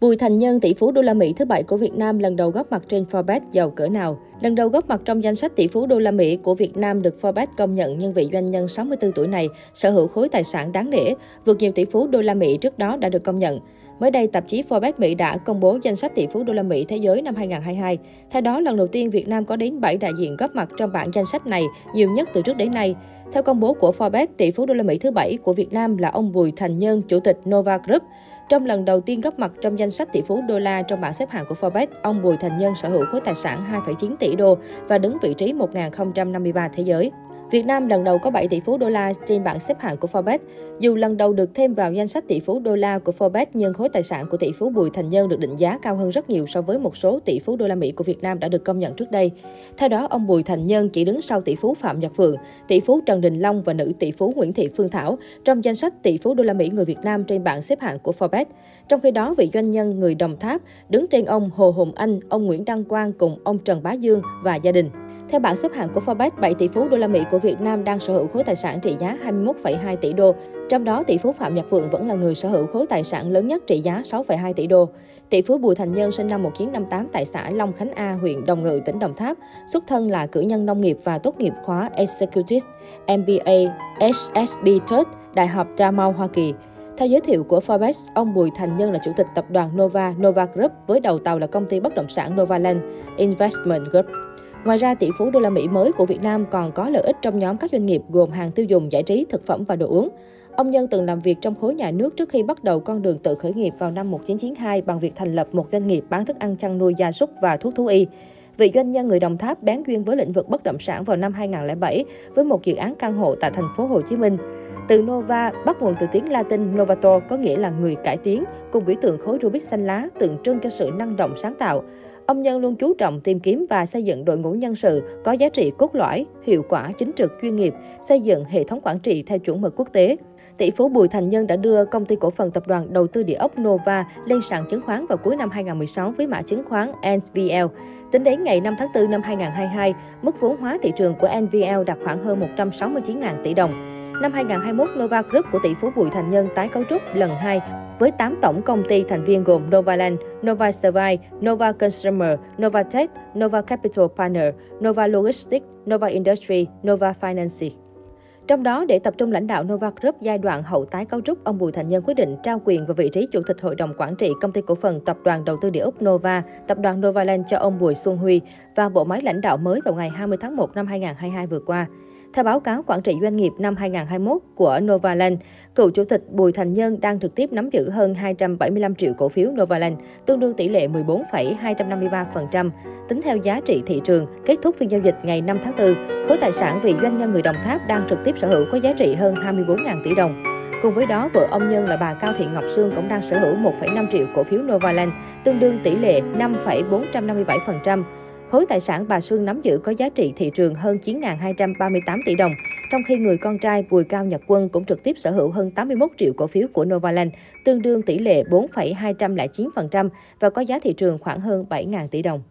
Bùi Thành Nhân, tỷ phú đô la Mỹ thứ bảy của Việt Nam lần đầu góp mặt trên Forbes giàu cỡ nào. Lần đầu góp mặt trong danh sách tỷ phú đô la Mỹ của Việt Nam được Forbes công nhận nhân vị doanh nhân 64 tuổi này sở hữu khối tài sản đáng nể, vượt nhiều tỷ phú đô la Mỹ trước đó đã được công nhận. Mới đây, tạp chí Forbes Mỹ đã công bố danh sách tỷ phú đô la Mỹ thế giới năm 2022. Theo đó, lần đầu tiên Việt Nam có đến 7 đại diện góp mặt trong bảng danh sách này, nhiều nhất từ trước đến nay. Theo công bố của Forbes, tỷ phú đô la Mỹ thứ bảy của Việt Nam là ông Bùi Thành Nhân, chủ tịch Nova Group. Trong lần đầu tiên góp mặt trong danh sách tỷ phú đô la trong bảng xếp hạng của Forbes, ông Bùi Thành Nhân sở hữu khối tài sản 2,9 tỷ đô và đứng vị trí 1053 thế giới. Việt Nam lần đầu có 7 tỷ phú đô la trên bảng xếp hạng của Forbes. Dù lần đầu được thêm vào danh sách tỷ phú đô la của Forbes, nhưng khối tài sản của tỷ phú Bùi Thành Nhân được định giá cao hơn rất nhiều so với một số tỷ phú đô la Mỹ của Việt Nam đã được công nhận trước đây. Theo đó, ông Bùi Thành Nhân chỉ đứng sau tỷ phú Phạm Nhật Vượng, tỷ phú Trần Đình Long và nữ tỷ phú Nguyễn Thị Phương Thảo trong danh sách tỷ phú đô la Mỹ người Việt Nam trên bảng xếp hạng của Forbes. Trong khi đó, vị doanh nhân người Đồng Tháp đứng trên ông Hồ Hùng Anh, ông Nguyễn Đăng Quang cùng ông Trần Bá Dương và gia đình. Theo bảng xếp hạng của Forbes, 7 tỷ phú đô la Mỹ của Việt Nam đang sở hữu khối tài sản trị giá 21,2 tỷ đô. Trong đó, tỷ phú Phạm Nhật Vượng vẫn là người sở hữu khối tài sản lớn nhất trị giá 6,2 tỷ đô. Tỷ phú Bùi Thành Nhân sinh năm 1958 tại xã Long Khánh A, huyện Đồng Ngự, tỉnh Đồng Tháp. Xuất thân là cử nhân nông nghiệp và tốt nghiệp khóa Executive MBA HSB Third, Đại học Dartmouth, Hoa Kỳ. Theo giới thiệu của Forbes, ông Bùi Thành Nhân là chủ tịch tập đoàn Nova, Nova Group với đầu tàu là công ty bất động sản Novaland Investment Group. Ngoài ra, tỷ phú đô la Mỹ mới của Việt Nam còn có lợi ích trong nhóm các doanh nghiệp gồm hàng tiêu dùng, giải trí, thực phẩm và đồ uống. Ông Nhân từng làm việc trong khối nhà nước trước khi bắt đầu con đường tự khởi nghiệp vào năm 1992 bằng việc thành lập một doanh nghiệp bán thức ăn chăn nuôi gia súc và thuốc thú y. Vị doanh nhân người Đồng Tháp bén duyên với lĩnh vực bất động sản vào năm 2007 với một dự án căn hộ tại thành phố Hồ Chí Minh. Từ Nova bắt nguồn từ tiếng Latin Novator có nghĩa là người cải tiến, cùng biểu tượng khối Rubik xanh lá tượng trưng cho sự năng động sáng tạo. Ông Nhân luôn chú trọng tìm kiếm và xây dựng đội ngũ nhân sự có giá trị cốt lõi, hiệu quả, chính trực, chuyên nghiệp, xây dựng hệ thống quản trị theo chuẩn mực quốc tế. Tỷ phú Bùi Thành Nhân đã đưa công ty cổ phần tập đoàn đầu tư địa ốc Nova lên sàn chứng khoán vào cuối năm 2016 với mã chứng khoán NVL. Tính đến ngày 5 tháng 4 năm 2022, mức vốn hóa thị trường của NVL đạt khoảng hơn 169.000 tỷ đồng. Năm 2021, Nova Group của tỷ phú Bùi Thành Nhân tái cấu trúc lần 2 với 8 tổng công ty thành viên gồm Novaland, Nova Survey, Nova Consumer, Novatech, Nova Capital Partner, Nova Logistics, Nova Industry, Nova Finance. Trong đó, để tập trung lãnh đạo Nova Group giai đoạn hậu tái cấu trúc, ông Bùi Thành Nhân quyết định trao quyền và vị trí chủ tịch hội đồng quản trị công ty cổ phần tập đoàn đầu tư địa ốc Nova, tập đoàn Novaland cho ông Bùi Xuân Huy và bộ máy lãnh đạo mới vào ngày 20 tháng 1 năm 2022 vừa qua. Theo báo cáo quản trị doanh nghiệp năm 2021 của Novaland, cựu chủ tịch Bùi Thành Nhân đang trực tiếp nắm giữ hơn 275 triệu cổ phiếu Novaland, tương đương tỷ lệ 14,253%. Tính theo giá trị thị trường, kết thúc phiên giao dịch ngày 5 tháng 4, khối tài sản vị doanh nhân người Đồng Tháp đang trực tiếp sở hữu có giá trị hơn 24.000 tỷ đồng. Cùng với đó, vợ ông Nhân là bà Cao Thị Ngọc Sương cũng đang sở hữu 1,5 triệu cổ phiếu Novaland, tương đương tỷ lệ 5,457%. Khối tài sản bà Sương nắm giữ có giá trị thị trường hơn 9.238 tỷ đồng, trong khi người con trai Bùi Cao Nhật Quân cũng trực tiếp sở hữu hơn 81 triệu cổ phiếu của Novaland, tương đương tỷ lệ 4,209% và có giá thị trường khoảng hơn 7.000 tỷ đồng.